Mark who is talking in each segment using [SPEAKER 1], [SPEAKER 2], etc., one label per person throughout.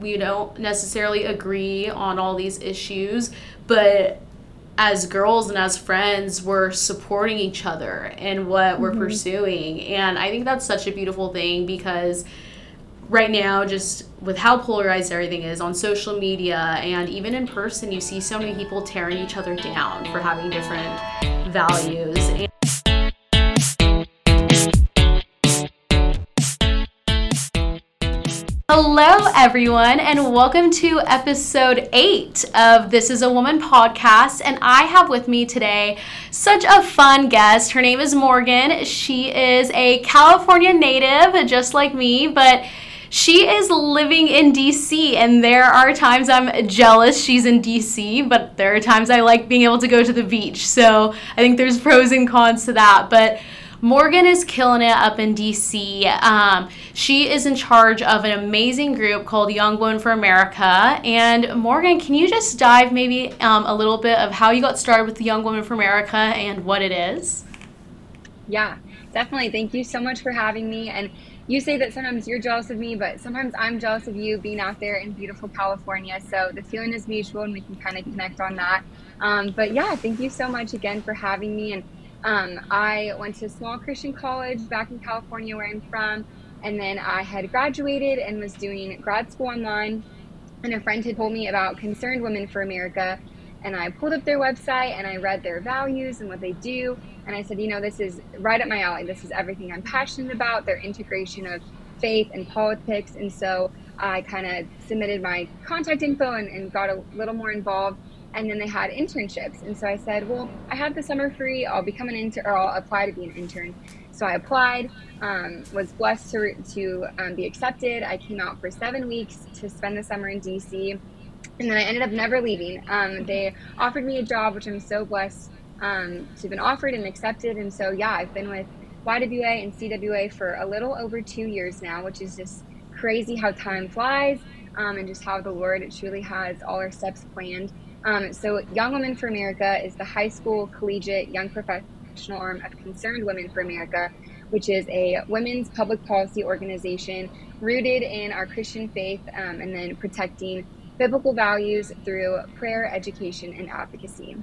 [SPEAKER 1] we don't necessarily agree on all these issues, but as girls and as friends, we're supporting each other in what mm-hmm. we're pursuing. And I think that's such a beautiful thing because right now, just with how polarized everything is on social media and even in person, you see so many people tearing each other down for having different values. Hello, everyone, and welcome to episode eight of This is a Woman podcast. And I have with me today such a fun guest. Her name is Morgan. She is a California native, just like me, but she is living in DC, and there are times I'm jealous she's in DC, but there are times I like being able to go to the beach. So I think there's pros and cons to that. But Morgan is killing it up in DC. Um, she is in charge of an amazing group called Young Women for America. And Morgan, can you just dive maybe um, a little bit of how you got started with the Young Women for America and what it is?
[SPEAKER 2] Yeah, definitely. Thank you so much for having me. And you say that sometimes you're jealous of me, but sometimes I'm jealous of you being out there in beautiful California. So the feeling is mutual and we can kind of connect on that. Um, but yeah, thank you so much again for having me. And um, I went to a small Christian college back in California, where I'm from, and then I had graduated and was doing grad school online. And a friend had told me about Concerned Women for America, and I pulled up their website and I read their values and what they do. And I said, you know, this is right up my alley. This is everything I'm passionate about. Their integration of faith and politics, and so I kind of submitted my contact info and, and got a little more involved and then they had internships. And so I said, well, I have the summer free. I'll become an intern, or I'll apply to be an intern. So I applied, um, was blessed to, to um, be accepted. I came out for seven weeks to spend the summer in DC. And then I ended up never leaving. Um, they offered me a job, which I'm so blessed um, to have been offered and accepted. And so, yeah, I've been with YWA and CWA for a little over two years now, which is just crazy how time flies um, and just how the Lord truly has all our steps planned. Um, so, Young Women for America is the high school, collegiate, young professional arm of Concerned Women for America, which is a women's public policy organization rooted in our Christian faith um, and then protecting biblical values through prayer, education, and advocacy.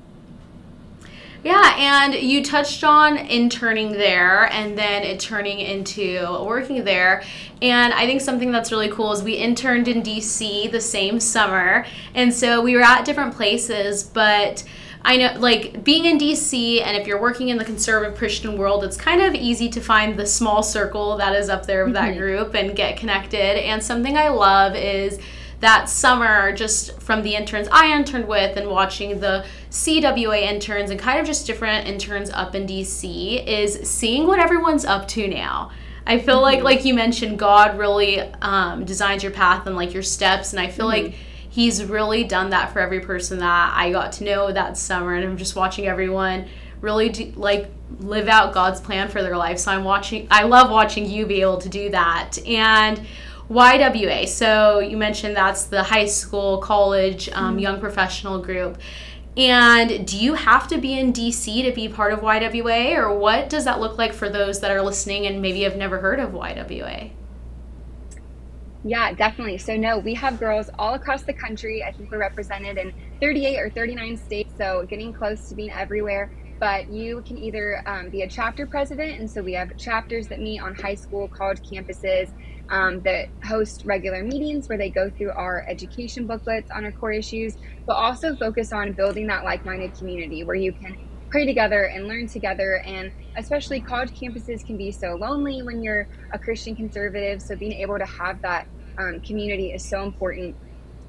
[SPEAKER 1] Yeah, and you touched on interning there and then it turning into working there. And I think something that's really cool is we interned in DC the same summer. And so we were at different places, but I know, like, being in DC, and if you're working in the conservative Christian world, it's kind of easy to find the small circle that is up there of that mm-hmm. group and get connected. And something I love is that summer, just from the interns I interned with and watching the CWA interns and kind of just different interns up in DC, is seeing what everyone's up to now. I feel mm-hmm. like, like you mentioned, God really um, designs your path and like your steps, and I feel mm-hmm. like He's really done that for every person that I got to know that summer, and I'm just watching everyone really do, like live out God's plan for their life. So I'm watching. I love watching you be able to do that, and YWA. So you mentioned that's the high school, college, um, mm-hmm. young professional group. And do you have to be in DC to be part of YWA, or what does that look like for those that are listening and maybe have never heard of YWA?
[SPEAKER 2] Yeah, definitely. So, no, we have girls all across the country. I think we're represented in 38 or 39 states, so getting close to being everywhere. But you can either um, be a chapter president, and so we have chapters that meet on high school, college campuses, um, that host regular meetings where they go through our education booklets on our core issues, but also focus on building that like minded community where you can pray together and learn together. And especially college campuses can be so lonely when you're a Christian conservative. So being able to have that um, community is so important.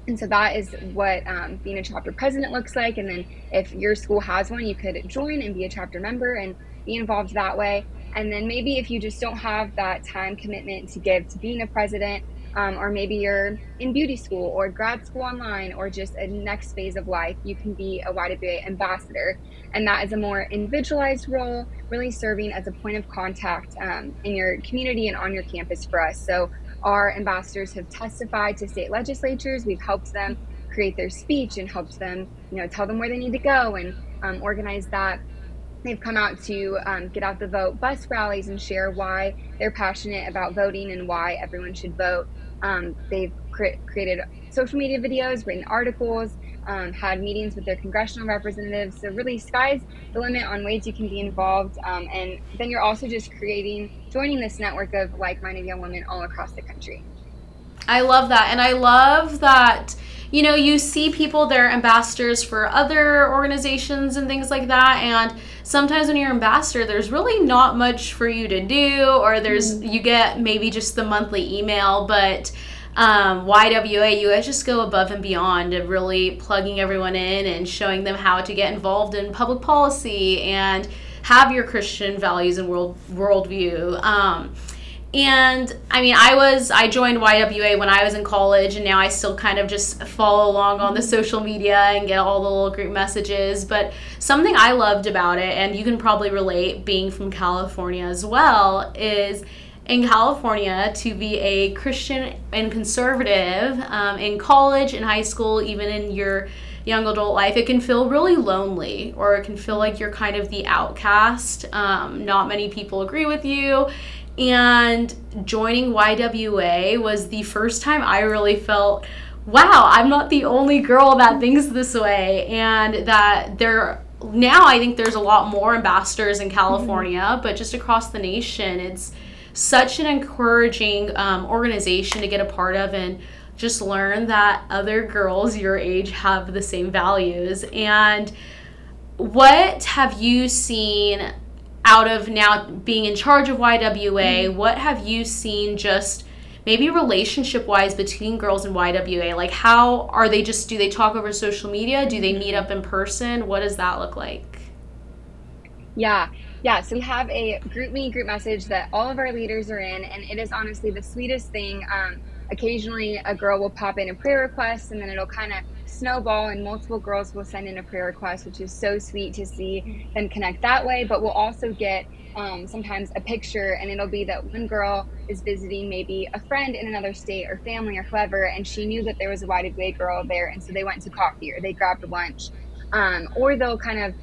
[SPEAKER 2] And so that is what um, being a chapter president looks like. And then if your school has one, you could join and be a chapter member and be involved that way. And then maybe if you just don't have that time commitment to give to being a president, um, or maybe you're in beauty school or grad school online or just a next phase of life, you can be a YWA ambassador. And that is a more individualized role, really serving as a point of contact um, in your community and on your campus for us. So our ambassadors have testified to state legislatures. We've helped them create their speech and helped them, you know, tell them where they need to go and um, organize that they've come out to um, get out the vote bus rallies and share why they're passionate about voting and why everyone should vote. Um, they've cre- created social media videos, written articles, um, had meetings with their congressional representatives. So really, sky's the limit on ways you can be involved. Um, and then you're also just creating, joining this network of like-minded young women all across the country.
[SPEAKER 1] I love that, and I love that. You know, you see people, they're ambassadors for other organizations and things like that. And sometimes when you're ambassador, there's really not much for you to do, or there's, mm-hmm. you get maybe just the monthly email, but um, YWA, you guys just go above and beyond of really plugging everyone in and showing them how to get involved in public policy and have your Christian values and world worldview. Um, and I mean, I was I joined YWA when I was in college, and now I still kind of just follow along on the social media and get all the little group messages. But something I loved about it, and you can probably relate, being from California as well, is in California to be a Christian and conservative um, in college, in high school, even in your young adult life, it can feel really lonely or it can feel like you're kind of the outcast. Um, not many people agree with you. And joining YWA was the first time I really felt, wow, I'm not the only girl that thinks this way. And that there, now I think there's a lot more ambassadors in California, mm-hmm. but just across the nation, it's, such an encouraging um, organization to get a part of and just learn that other girls your age have the same values. And what have you seen out of now being in charge of YWA? Mm-hmm. What have you seen just maybe relationship wise between girls and YWA? Like, how are they just, do they talk over social media? Do they meet up in person? What does that look like?
[SPEAKER 2] Yeah, yeah, so we have a GroupMe group message that all of our leaders are in, and it is honestly the sweetest thing. Um, occasionally, a girl will pop in a prayer request, and then it'll kind of snowball, and multiple girls will send in a prayer request, which is so sweet to see them connect that way. But we'll also get um, sometimes a picture, and it'll be that one girl is visiting maybe a friend in another state or family or whoever, and she knew that there was a YWA girl there, and so they went to coffee or they grabbed lunch. Um, or they'll kind of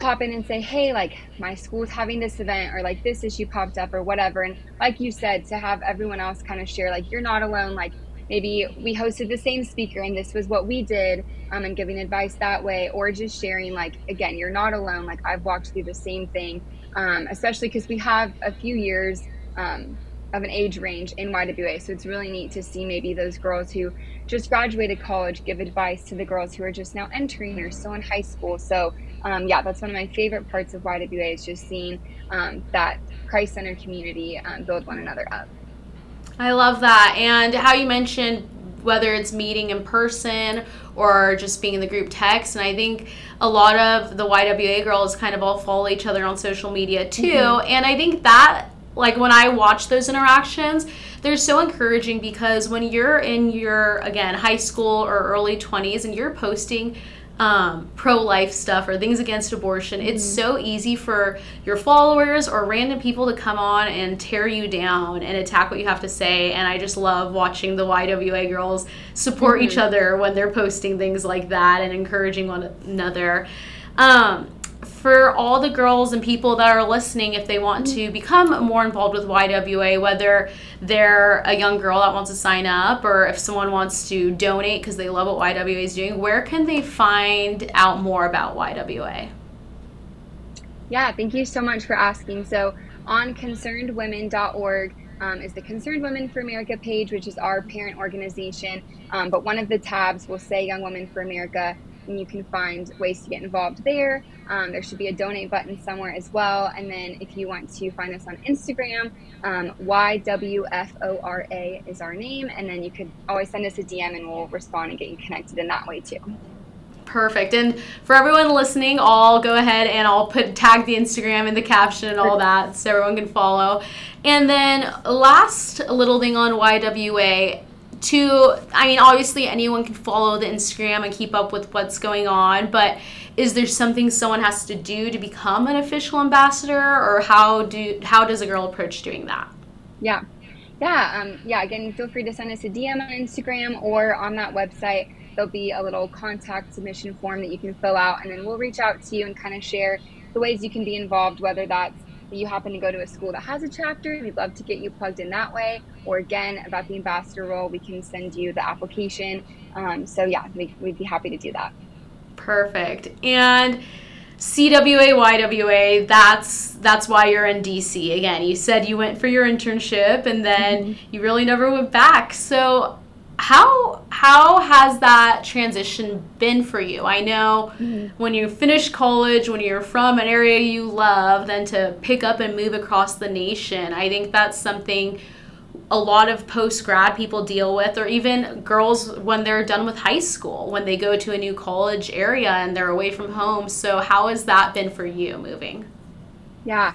[SPEAKER 2] pop in and say, hey, like my school's having this event or like this issue popped up or whatever. And like you said, to have everyone else kind of share, like you're not alone. Like maybe we hosted the same speaker and this was what we did um, and giving advice that way or just sharing like again you're not alone like i've walked through the same thing um, especially because we have a few years um, of an age range in YWA. So it's really neat to see maybe those girls who just graduated college give advice to the girls who are just now entering or still in high school. So um, yeah, that's one of my favorite parts of YWA is just seeing um, that Christ centered community um, build one another up.
[SPEAKER 1] I love that. And how you mentioned whether it's meeting in person or just being in the group text. And I think a lot of the YWA girls kind of all follow each other on social media too. Mm-hmm. And I think that like when I watch those interactions, they're so encouraging because when you're in your again high school or early 20s and you're posting um, pro life stuff or things against abortion, mm-hmm. it's so easy for your followers or random people to come on and tear you down and attack what you have to say. And I just love watching the YWA girls support mm-hmm. each other when they're posting things like that and encouraging one another. Um, for all the girls and people that are listening, if they want to become more involved with YWA, whether they're a young girl that wants to sign up or if someone wants to donate because they love what YWA is doing, where can they find out more about YWA?
[SPEAKER 2] Yeah, thank you so much for asking. So, on concernedwomen.org, um, is the Concerned Women for America page, which is our parent organization. Um, but one of the tabs will say Young Women for America and you can find ways to get involved there. Um, there should be a donate button somewhere as well. And then if you want to find us on Instagram, um, YWFORA is our name. And then you could always send us a DM and we'll respond and get you connected in that way too.
[SPEAKER 1] Perfect. And for everyone listening, I'll go ahead and I'll put tag the Instagram in the caption and all that so everyone can follow. And then last little thing on YWA, to i mean obviously anyone can follow the instagram and keep up with what's going on but is there something someone has to do to become an official ambassador or how do how does a girl approach doing that?
[SPEAKER 2] Yeah. Yeah um, yeah again feel free to send us a dm on instagram or on that website. There'll be a little contact submission form that you can fill out and then we'll reach out to you and kind of share the ways you can be involved whether that's that you happen to go to a school that has a chapter, we'd love to get you plugged in that way. Or again, about the ambassador role, we can send you the application. Um, so yeah, we, we'd be happy to do that.
[SPEAKER 1] Perfect. And CWA YWA that's that's why you're in DC again you said you went for your internship and then mm-hmm. you really never went back so how how has that transition been for you i know mm-hmm. when you finish college when you're from an area you love then to pick up and move across the nation i think that's something a lot of post grad people deal with, or even girls when they're done with high school, when they go to a new college area and they're away from home. So, how has that been for you moving?
[SPEAKER 2] Yeah,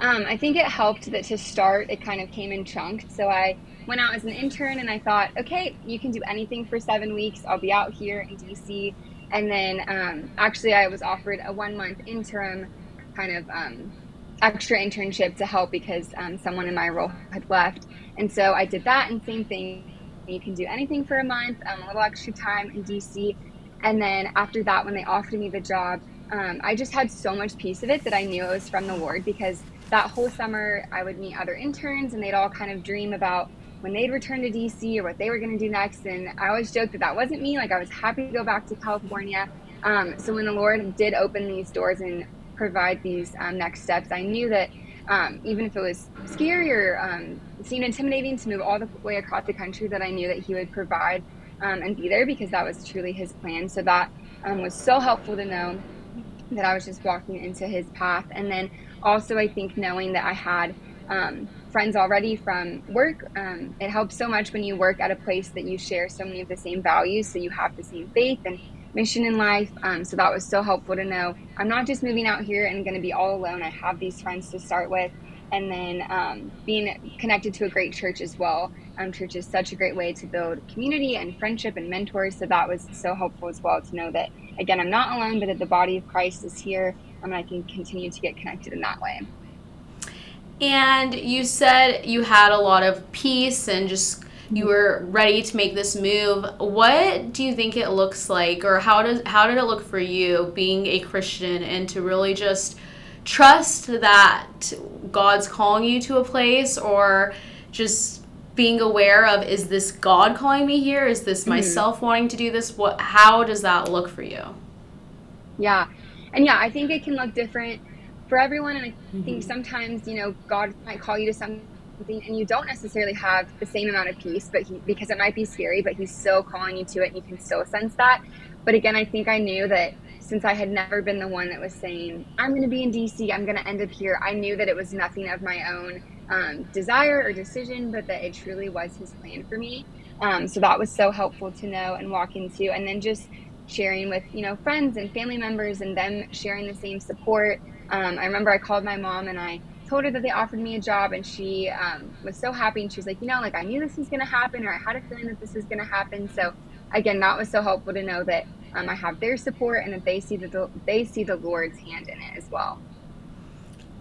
[SPEAKER 2] um, I think it helped that to start, it kind of came in chunks. So, I went out as an intern and I thought, okay, you can do anything for seven weeks. I'll be out here in DC. And then um, actually, I was offered a one month interim kind of um, extra internship to help because um, someone in my role had left. And so I did that, and same thing. You can do anything for a month, um, a little extra time in DC. And then after that, when they offered me the job, um, I just had so much peace of it that I knew it was from the Lord because that whole summer I would meet other interns and they'd all kind of dream about when they'd return to DC or what they were going to do next. And I always joked that that wasn't me. Like I was happy to go back to California. Um, so when the Lord did open these doors and provide these um, next steps, I knew that um, even if it was scary or um, seemed intimidating to move all the way across the country, that I knew that He would provide um, and be there because that was truly His plan. So that um, was so helpful to know that I was just walking into His path. And then also, I think knowing that I had friends already from work, um, it helps so much when you work at a place that you share so many of the same values, so you have the same faith and mission in life. Um, so that was so helpful to know. I'm not just moving out here and going to be all alone. I have these friends to start with. And then um, being connected to a great church as well. Um, church is such a great way to build community and friendship and mentors. So that was so helpful as well to know that, again, I'm not alone, but that the body of Christ is here and I can continue to get connected in that way.
[SPEAKER 1] And you said you had a lot of peace and just you were ready to make this move. What do you think it looks like, or how does how did it look for you being a Christian and to really just trust that God's calling you to a place, or just being aware of is this God calling me here? Is this mm-hmm. myself mm-hmm. wanting to do this? What? How does that look for you?
[SPEAKER 2] Yeah, and yeah, I think it can look different for everyone, and I mm-hmm. think sometimes you know God might call you to something and you don't necessarily have the same amount of peace but he, because it might be scary but he's still calling you to it and you can still sense that. But again i think i knew that since i had never been the one that was saying i'm going to be in dc i'm going to end up here i knew that it was nothing of my own um, desire or decision but that it truly was his plan for me. Um, so that was so helpful to know and walk into and then just sharing with you know friends and family members and them sharing the same support um, i remember i called my mom and i told her that they offered me a job and she um, was so happy and she was like you know like i knew this was going to happen or i had a feeling that this was going to happen. So again that was so helpful to know that um, i have their support and that they see the they see the lord's hand in it as well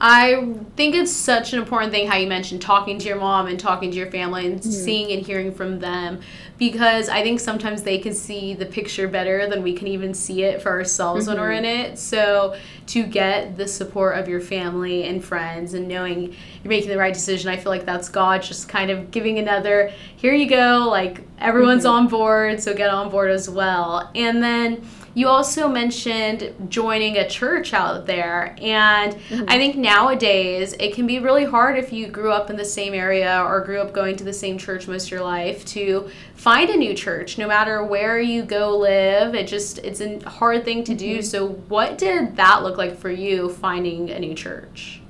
[SPEAKER 1] I think it's such an important thing how you mentioned talking to your mom and talking to your family and mm-hmm. seeing and hearing from them because I think sometimes they can see the picture better than we can even see it for ourselves mm-hmm. when we're in mm-hmm. it. So to get the support of your family and friends and knowing you're making the right decision, I feel like that's God just kind of giving another here you go, like everyone's mm-hmm. on board, so get on board as well. And then you also mentioned joining a church out there. And mm-hmm. I think nowadays it can be really hard if you grew up in the same area or grew up going to the same church most of your life to find a new church no matter where you go live. It just, it's a hard thing to do. Mm-hmm. So, what did that look like for you finding a new church?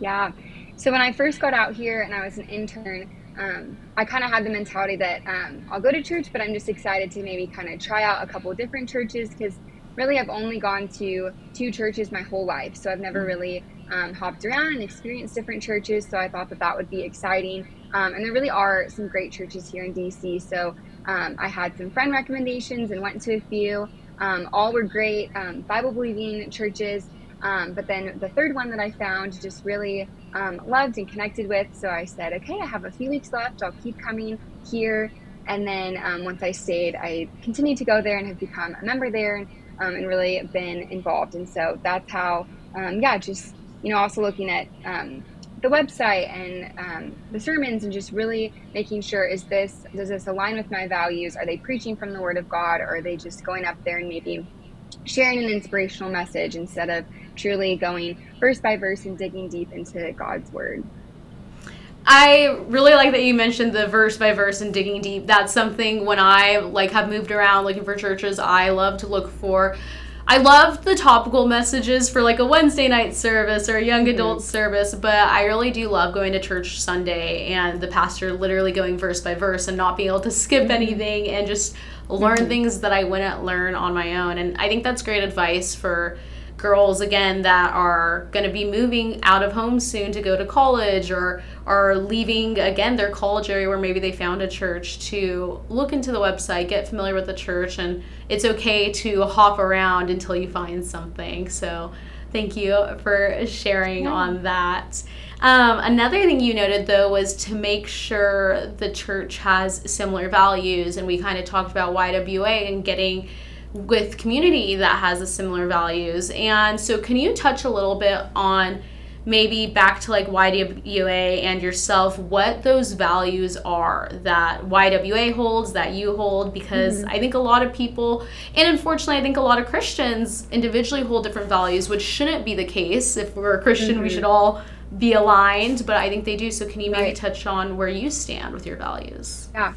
[SPEAKER 2] Yeah. So, when I first got out here and I was an intern, um, I kind of had the mentality that um, I'll go to church, but I'm just excited to maybe kind of try out a couple different churches because really I've only gone to two churches my whole life. So I've never mm. really um, hopped around and experienced different churches. So I thought that that would be exciting. Um, and there really are some great churches here in DC. So um, I had some friend recommendations and went to a few. Um, all were great Bible believing churches. Um, but then the third one that I found just really um, loved and connected with. So I said, okay, I have a few weeks left. I'll keep coming here. And then um, once I stayed, I continued to go there and have become a member there um, and really been involved. And so that's how, um, yeah, just you know, also looking at um, the website and um, the sermons and just really making sure is this does this align with my values are they preaching from the word of god or are they just going up there and maybe sharing an inspirational message instead of truly going verse by verse and digging deep into god's word
[SPEAKER 1] I really like that you mentioned the verse by verse and digging deep. That's something when I like have moved around looking for churches, I love to look for I love the topical messages for like a Wednesday night service or a young mm-hmm. adult service, but I really do love going to church Sunday and the pastor literally going verse by verse and not being able to skip mm-hmm. anything and just learn mm-hmm. things that I wouldn't learn on my own. And I think that's great advice for girls again that are going to be moving out of home soon to go to college or are leaving again their college area where maybe they found a church to look into the website get familiar with the church and it's okay to hop around until you find something so thank you for sharing yeah. on that um, another thing you noted though was to make sure the church has similar values and we kind of talked about ywa and getting with community that has a similar values. And so, can you touch a little bit on maybe back to like YWA and yourself, what those values are that YWA holds, that you hold? Because mm-hmm. I think a lot of people, and unfortunately, I think a lot of Christians individually hold different values, which shouldn't be the case. If we're a Christian, mm-hmm. we should all be aligned, but I think they do. So, can you maybe right. touch on where you stand with your values?
[SPEAKER 2] Yeah.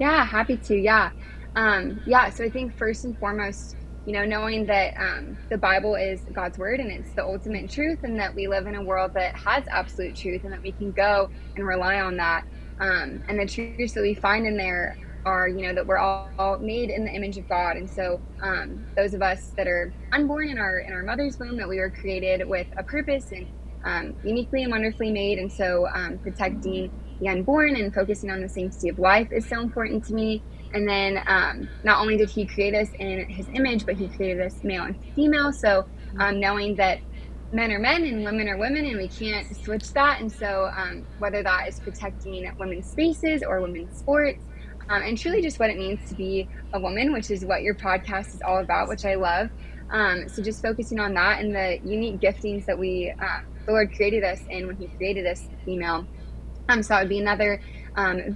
[SPEAKER 2] Yeah, happy to. Yeah. Um, yeah, so I think first and foremost, you know, knowing that um, the Bible is God's word and it's the ultimate truth, and that we live in a world that has absolute truth, and that we can go and rely on that. Um, and the truths that we find in there are, you know, that we're all, all made in the image of God, and so um, those of us that are unborn in our in our mother's womb, that we were created with a purpose and um, uniquely and wonderfully made, and so um, protecting the unborn and focusing on the sanctity of life is so important to me. And then um, not only did he create us in his image, but he created us male and female. So um, knowing that men are men and women are women, and we can't switch that. And so um, whether that is protecting women's spaces or women's sports, um, and truly just what it means to be a woman, which is what your podcast is all about, which I love. Um, so just focusing on that and the unique giftings that we, uh, the Lord created us in when He created us female. Um, so that would be another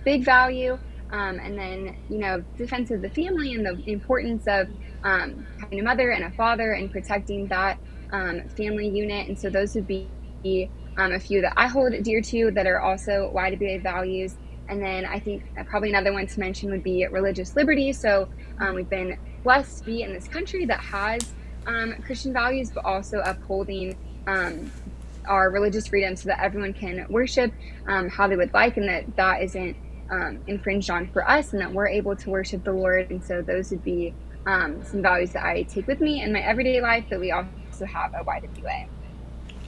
[SPEAKER 2] big value. Um, and then, you know, defense of the family and the importance of um, having a mother and a father and protecting that um, family unit. And so those would be um, a few that I hold dear to that are also YWA values. And then I think probably another one to mention would be religious liberty. So um, we've been blessed to be in this country that has um, Christian values, but also upholding our religious freedom so that everyone can worship how they would like and that that isn't um, infringed on for us and that we're able to worship the Lord. And so those would be um, some values that I take with me in my everyday life that we also have at YWA.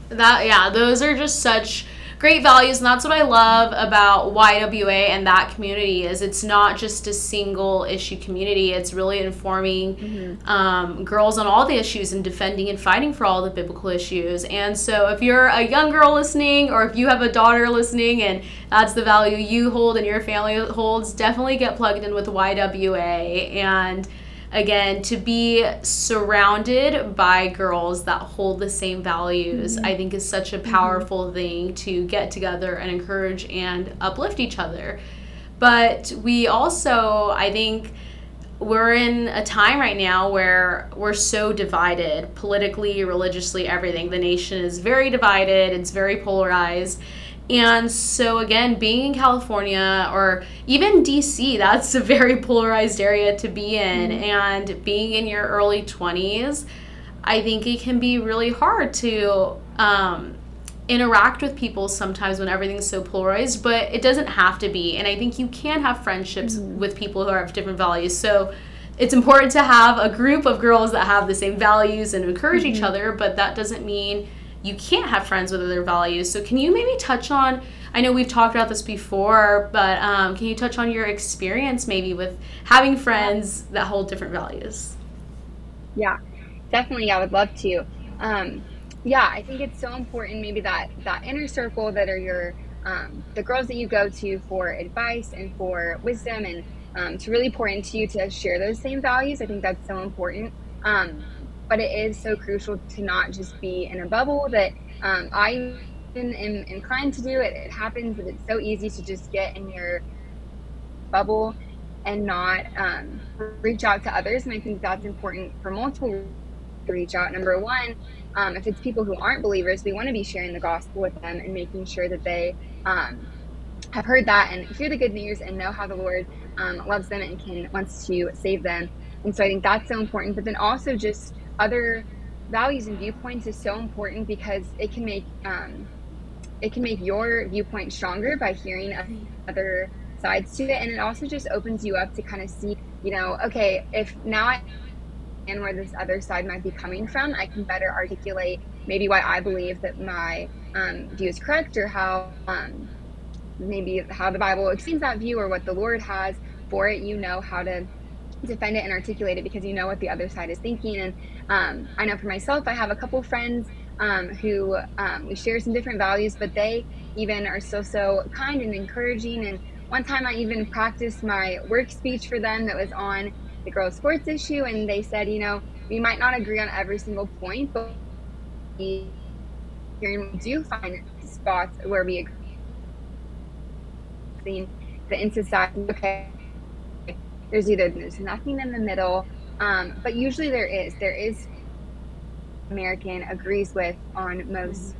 [SPEAKER 1] That, yeah, those are just such great values and that's what i love about ywa and that community is it's not just a single issue community. It's really informing mm-hmm. um, girls on all the issues and defending and fighting for all the biblical issues. And so if you're a young girl listening or if you have a daughter listening and that's the value you hold and your family holds definitely get plugged in with ywa and again to be surrounded by girls that hold the same values mm-hmm. i think is such a mm-hmm. powerful mm-hmm. thing to get together and encourage and uplift each other but we also i think we're in a time right now where we're so divided politically religiously everything the nation is very divided it's very polarized and so, again, being in California or even DC, that's a very polarized area to be in. Mm-hmm. And being in your early 20s, I think it can be really hard to um, interact with people sometimes when everything's so polarized, but it doesn't have to be. And I think you can have friendships mm-hmm. with people who have different values. So, it's important to have a group of girls that have the same values and encourage mm-hmm. each other, but that doesn't mean you can't have friends with other values. So, can you maybe touch on? I know we've talked about this before, but um, can you touch on your experience maybe with having friends that hold different values?
[SPEAKER 2] Yeah, definitely. I would love to. Um, yeah, I think it's so important. Maybe that that inner circle that are your um, the girls that you go to for advice and for wisdom and um, to really pour into you to share those same values. I think that's so important. But it is so crucial to not just be in a bubble that um, I am inclined to do it. It happens that it's so easy to just get in your bubble and not um, reach out to others. And I think that's important for multiple to reach out. Number one, um, if it's people who aren't believers, we want to be sharing the gospel with them and making sure that they um, have heard that and hear the good news and know how the Lord um, loves them and can wants to save them. And so I think that's so important. But then also just other values and viewpoints is so important because it can make um, it can make your viewpoint stronger by hearing other sides to it, and it also just opens you up to kind of see, you know, okay, if now I and where this other side might be coming from, I can better articulate maybe why I believe that my um, view is correct or how um, maybe how the Bible explains that view or what the Lord has for it. You know how to defend it and articulate it because you know what the other side is thinking. And um, I know for myself, I have a couple friends um, who um, we share some different values, but they even are so so kind and encouraging. And one time, I even practiced my work speech for them that was on the girls' sports issue, and they said, you know, we might not agree on every single point, but we do find spots where we agree. The in society, okay, there's either there's nothing in the middle, um, but usually there is. There is American agrees with on most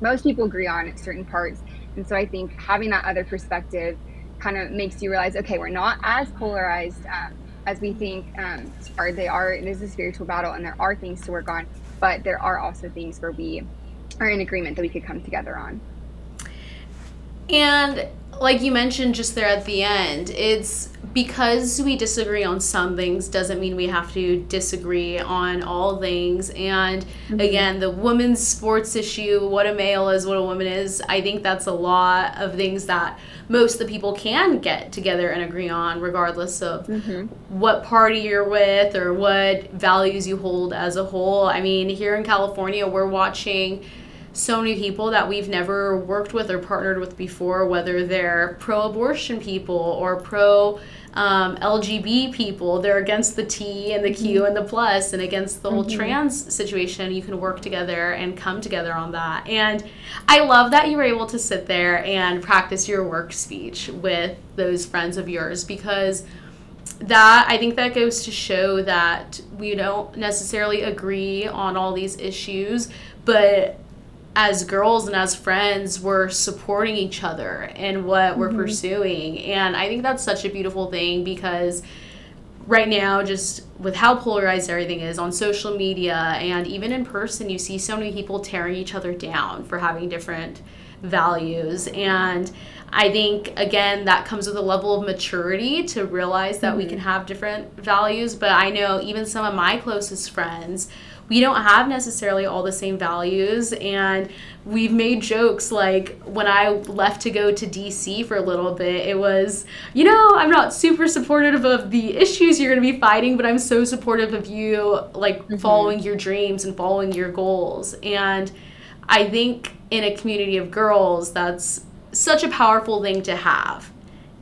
[SPEAKER 2] most people agree on certain parts, and so I think having that other perspective kind of makes you realize, okay, we're not as polarized um, as we think. Um, are they are it is a spiritual battle, and there are things to work on, but there are also things where we are in agreement that we could come together on.
[SPEAKER 1] And like you mentioned just there at the end, it's because we disagree on some things doesn't mean we have to disagree on all things. And mm-hmm. again, the women's sports issue, what a male is, what a woman is, I think that's a lot of things that most of the people can get together and agree on, regardless of mm-hmm. what party you're with or what values you hold as a whole. I mean, here in California, we're watching so many people that we've never worked with or partnered with before, whether they're pro abortion people or pro um, LGB people. They're against the T and the Q mm-hmm. and the plus and against the whole mm-hmm. trans situation. You can work together and come together on that. And I love that you were able to sit there and practice your work speech with those friends of yours because that I think that goes to show that we don't necessarily agree on all these issues, but as girls and as friends we're supporting each other in what mm-hmm. we're pursuing and i think that's such a beautiful thing because right now just with how polarized everything is on social media and even in person you see so many people tearing each other down for having different values and i think again that comes with a level of maturity to realize that mm-hmm. we can have different values but i know even some of my closest friends we don't have necessarily all the same values and we've made jokes like when I left to go to DC for a little bit, it was, you know, I'm not super supportive of the issues you're going to be fighting, but I'm so supportive of you like mm-hmm. following your dreams and following your goals. And I think in a community of girls, that's such a powerful thing to have.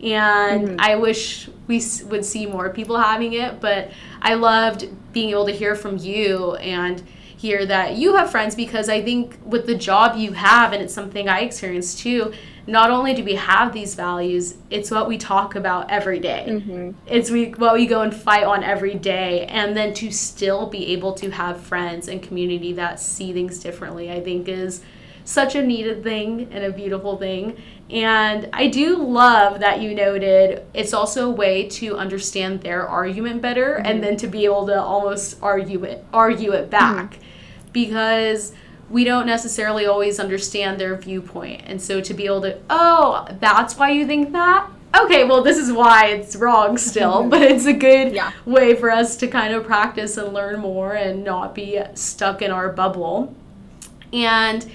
[SPEAKER 1] And mm-hmm. I wish we would see more people having it, but I loved being able to hear from you and hear that you have friends because I think with the job you have, and it's something I experienced too, not only do we have these values, it's what we talk about every day. Mm-hmm. It's we, what we go and fight on every day. And then to still be able to have friends and community that see things differently, I think is such a needed thing and a beautiful thing. And I do love that you noted it's also a way to understand their argument better mm-hmm. and then to be able to almost argue it argue it back mm-hmm. because we don't necessarily always understand their viewpoint. And so to be able to, oh, that's why you think that? Okay, well, this is why it's wrong still, mm-hmm. but it's a good yeah. way for us to kind of practice and learn more and not be stuck in our bubble. And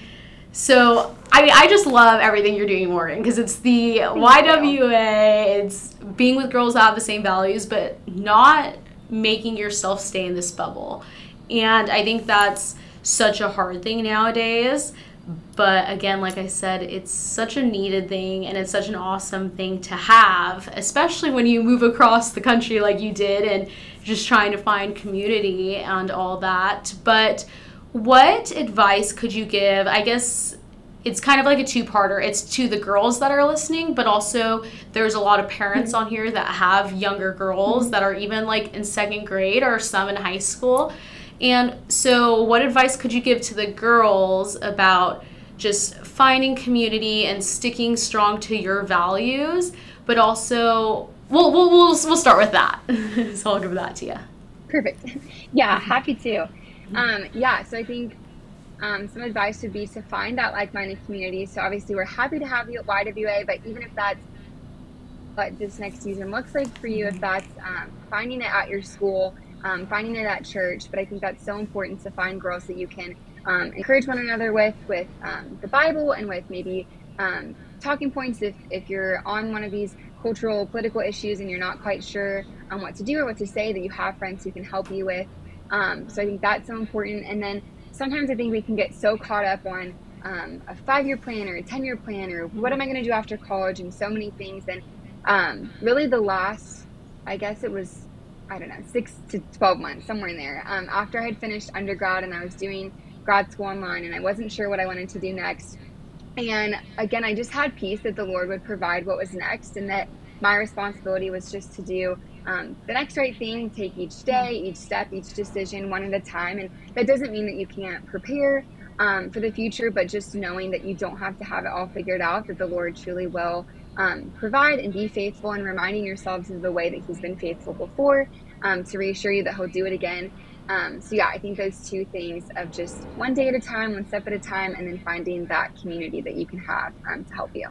[SPEAKER 1] so I mean, I just love everything you're doing, Morgan, because it's the Thank YWA. You. It's being with girls that have the same values, but not making yourself stay in this bubble. And I think that's such a hard thing nowadays. But again, like I said, it's such a needed thing and it's such an awesome thing to have, especially when you move across the country like you did and just trying to find community and all that. But what advice could you give? I guess it's kind of like a two-parter. It's to the girls that are listening, but also there's a lot of parents mm-hmm. on here that have younger girls mm-hmm. that are even like in second grade or some in high school. And so, what advice could you give to the girls about just finding community and sticking strong to your values, but also, well, we'll, we'll, we'll start with that. so, I'll give that to you.
[SPEAKER 2] Perfect. Yeah, happy to. Um, yeah, so I think um, some advice would be to find that like-minded community. So obviously, we're happy to have you at YWA, but even if that's what this next season looks like for you, if that's um, finding it at your school, um, finding it at church, but I think that's so important to find girls that you can um, encourage one another with, with um, the Bible and with maybe um, talking points if, if you're on one of these cultural, political issues and you're not quite sure on what to do or what to say, that you have friends who can help you with. Um, so I think that's so important. And then sometimes I think we can get so caught up on um, a five year plan or a 10 year plan or what am I going to do after college and so many things. And um, really, the last, I guess it was, I don't know, six to 12 months, somewhere in there, um, after I had finished undergrad and I was doing grad school online and I wasn't sure what I wanted to do next. And again, I just had peace that the Lord would provide what was next and that my responsibility was just to do um, the next right thing, take each day, each step, each decision one at a time. And that doesn't mean that you can't prepare um, for the future, but just knowing that you don't have to have it all figured out, that the Lord truly will um, provide and be faithful, and reminding yourselves of the way that He's been faithful before um, to reassure you that He'll do it again. Um, so, yeah, I think those two things of just one day at a time, one step at a time, and then finding that community that you can have um, to help you.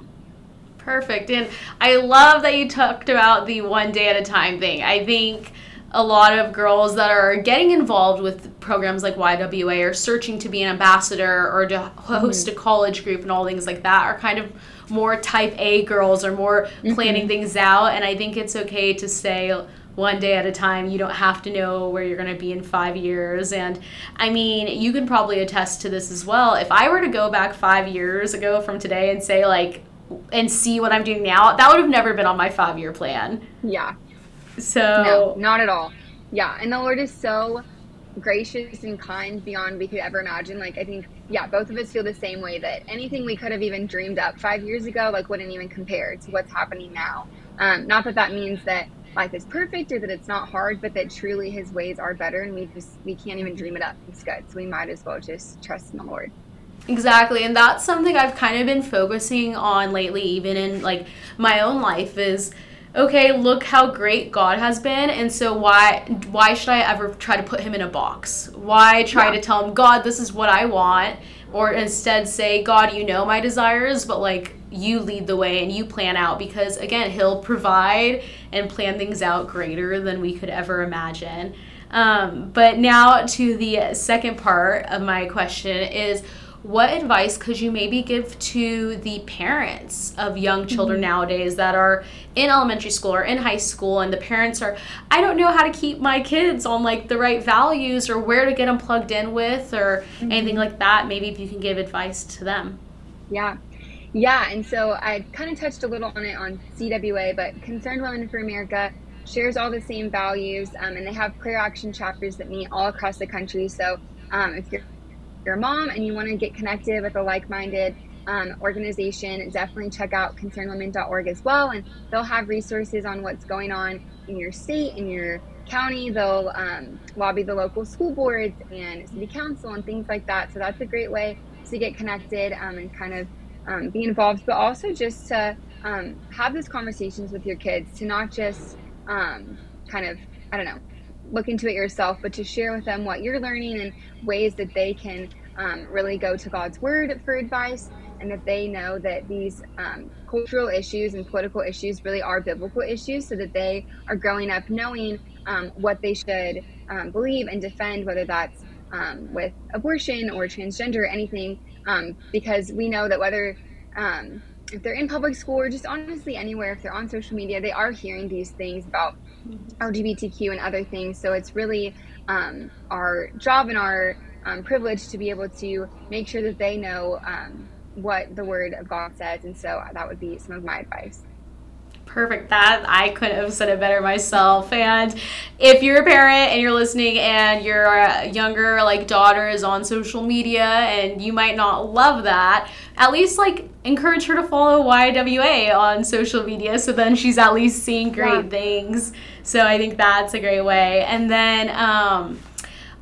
[SPEAKER 1] Perfect. And I love that you talked about the one day at a time thing. I think a lot of girls that are getting involved with programs like YWA or searching to be an ambassador or to host mm-hmm. a college group and all things like that are kind of more type A girls or more mm-hmm. planning things out. And I think it's okay to say, one day at a time. You don't have to know where you're going to be in five years. And I mean, you can probably attest to this as well. If I were to go back five years ago from today and say, like, and see what I'm doing now, that would have never been on my five year plan.
[SPEAKER 2] Yeah.
[SPEAKER 1] So
[SPEAKER 2] no, not at all. Yeah, and the Lord is so gracious and kind beyond we could ever imagine. Like I think, yeah, both of us feel the same way that anything we could have even dreamed up five years ago, like wouldn't even compare to what's happening now. Um, not that that means that life is perfect or that it's not hard, but that truly His ways are better, and we just we can't even dream it up. It's good, so we might as well just trust in the Lord.
[SPEAKER 1] Exactly. And that's something I've kind of been focusing on lately, even in like my own life, is okay, look how great God has been, and so why why should I ever try to put him in a box? Why try yeah. to tell him, God, this is what I want? Or instead say, God, you know my desires, but like you lead the way and you plan out because again, he'll provide and plan things out greater than we could ever imagine. Um, but now to the second part of my question is what advice could you maybe give to the parents of young children mm-hmm. nowadays that are in elementary school or in high school and the parents are i don't know how to keep my kids on like the right values or where to get them plugged in with or mm-hmm. anything like that maybe if you can give advice to them
[SPEAKER 2] yeah yeah and so i kind of touched a little on it on cwa but concerned women for america shares all the same values um, and they have prayer action chapters that meet all across the country so um, if you're you're a mom and you want to get connected with a like-minded um, organization, definitely check out concernedwomen.org as well. And they'll have resources on what's going on in your state, in your county. They'll um, lobby the local school boards and city council and things like that. So that's a great way to get connected um, and kind of um, be involved, but also just to um, have those conversations with your kids, to not just um, kind of, I don't know, look into it yourself, but to share with them what you're learning and ways that they can um, really go to God's Word for advice and that they know that these um, cultural issues and political issues really are biblical issues so that they are growing up knowing um, what they should um, believe and defend, whether that's um, with abortion or transgender or anything, um, because we know that whether if they're in public school or just honestly anywhere, if they're on social media, they are hearing these things about LGBTQ and other things. So it's really um, our job and our um, privilege to be able to make sure that they know um, what the Word of God says. And so that would be some of my advice.
[SPEAKER 1] Perfect. That I couldn't have said it better myself. And if you're a parent and you're listening and your uh, younger like daughter is on social media and you might not love that, at least like encourage her to follow YWA on social media so then she's at least seeing great yeah. things. So I think that's a great way. And then um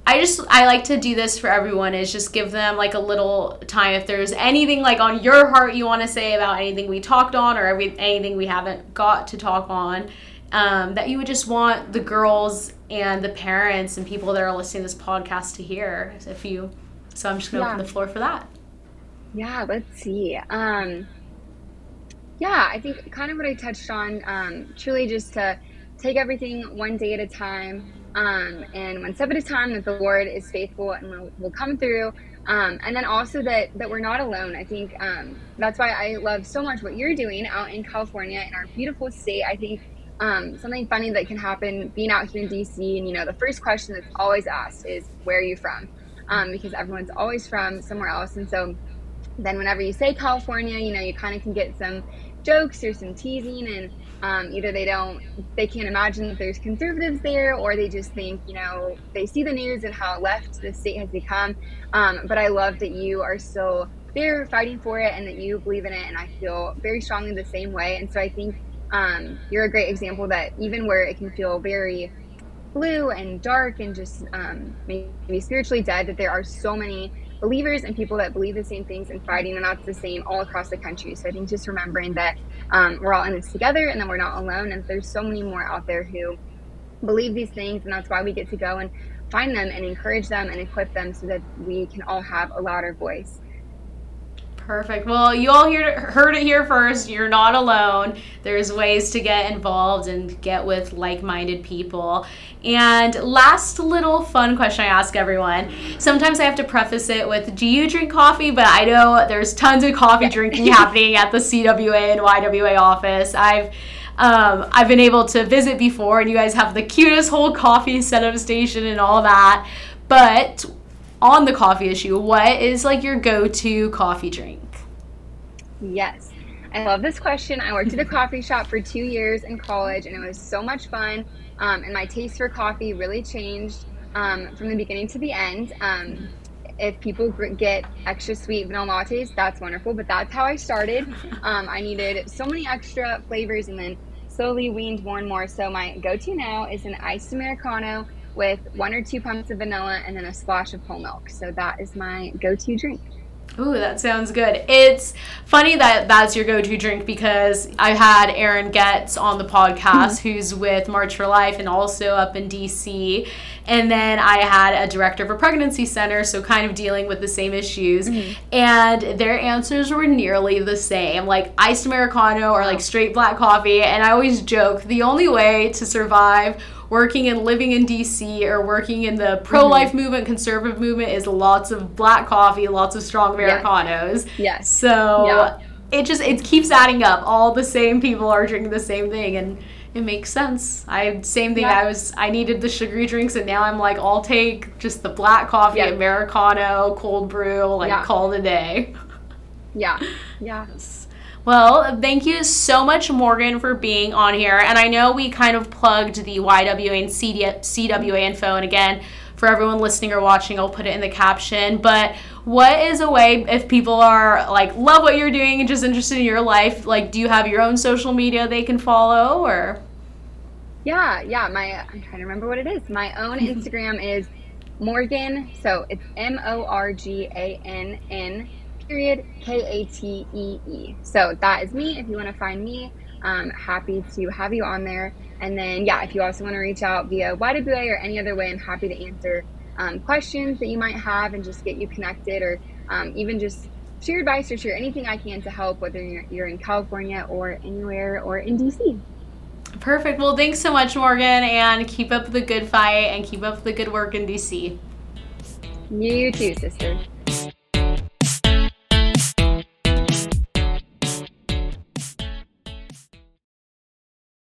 [SPEAKER 1] I just I like to do this for everyone is just give them like a little time if there's anything like on your heart you want to say about anything we talked on or every, anything we haven't got to talk on um, that you would just want the girls and the parents and people that are listening to this podcast to hear if you so I'm just gonna yeah. open the floor for that.
[SPEAKER 2] Yeah, let's see. Um, yeah, I think kind of what I touched on, um, truly just to take everything one day at a time um, and one step at a time that the Lord is faithful and will, will come through. Um, and then also that that we're not alone. I think um, that's why I love so much what you're doing out in California in our beautiful state. I think um, something funny that can happen being out here in DC, and you know, the first question that's always asked is, "Where are you from?" Um, because everyone's always from somewhere else, and so then whenever you say California, you know, you kind of can get some jokes or some teasing and um, either they don't they can't imagine that there's conservatives there or they just think you know they see the news and how left the state has become. Um, but i love that you are still there fighting for it and that you believe in it and i feel very strongly the same way. And so i think um, you're a great example that even where it can feel very blue and dark and just um, maybe spiritually dead that there are so many believers and people that believe the same things and fighting and that's the same all across the country. So I think just remembering that um, we're all in this together and that we're not alone. And there's so many more out there who believe these things, and that's why we get to go and find them and encourage them and equip them so that we can all have a louder voice.
[SPEAKER 1] Perfect. Well, you all heard, heard it here first. You're not alone. There's ways to get involved and get with like minded people. And last little fun question I ask everyone. Sometimes I have to preface it with Do you drink coffee? But I know there's tons of coffee drinking happening at the CWA and YWA office. I've um, I've been able to visit before, and you guys have the cutest whole coffee setup station and all that. But on the coffee issue, what is like your go-to coffee drink?
[SPEAKER 2] Yes. I love this question. I worked at a coffee shop for two years in college, and it was so much fun. Um, and my taste for coffee really changed um, from the beginning to the end. Um, if people get extra sweet vanilla lattes, that's wonderful. But that's how I started. Um, I needed so many extra flavors, and then slowly weaned more and more. So my go-to now is an iced americano with one or two pumps of vanilla and then a splash of whole milk. So that is my go to drink.
[SPEAKER 1] Ooh, that sounds good. It's funny that that's your go to drink because I had Aaron Getz on the podcast, mm-hmm. who's with March for Life and also up in DC. And then I had a director of a pregnancy center, so kind of dealing with the same issues. Mm-hmm. And their answers were nearly the same like iced Americano or like straight black coffee. And I always joke the only way to survive working and living in DC or working in the pro life mm-hmm. movement, conservative movement is lots of black coffee, lots of strong Americanos.
[SPEAKER 2] Yes. yes.
[SPEAKER 1] So yeah. it just it keeps adding up. All the same people are drinking the same thing and it makes sense. I same thing. Yeah. I was I needed the sugary drinks, and now I'm like, I'll take just the black coffee, yeah. americano, cold brew, like yeah. call it a day.
[SPEAKER 2] Yeah, yeah. Yes.
[SPEAKER 1] Well, thank you so much, Morgan, for being on here. And I know we kind of plugged the YWA and CWA info. And again, for everyone listening or watching, I'll put it in the caption. But what is a way if people are like love what you're doing and just interested in your life? Like, do you have your own social media they can follow or?
[SPEAKER 2] Yeah, yeah. My I'm trying to remember what it is. My own Instagram is Morgan. So it's M O R G A N N period K A T E E. So that is me. If you want to find me, I'm happy to have you on there. And then, yeah, if you also want to reach out via YWA or any other way, I'm happy to answer um, questions that you might have and just get you connected or um, even just share advice or share anything I can to help, whether you're, you're in California or anywhere or in DC.
[SPEAKER 1] Perfect. Well, thanks so much, Morgan, and keep up the good fight and keep up the good work in DC.
[SPEAKER 2] You too, sister.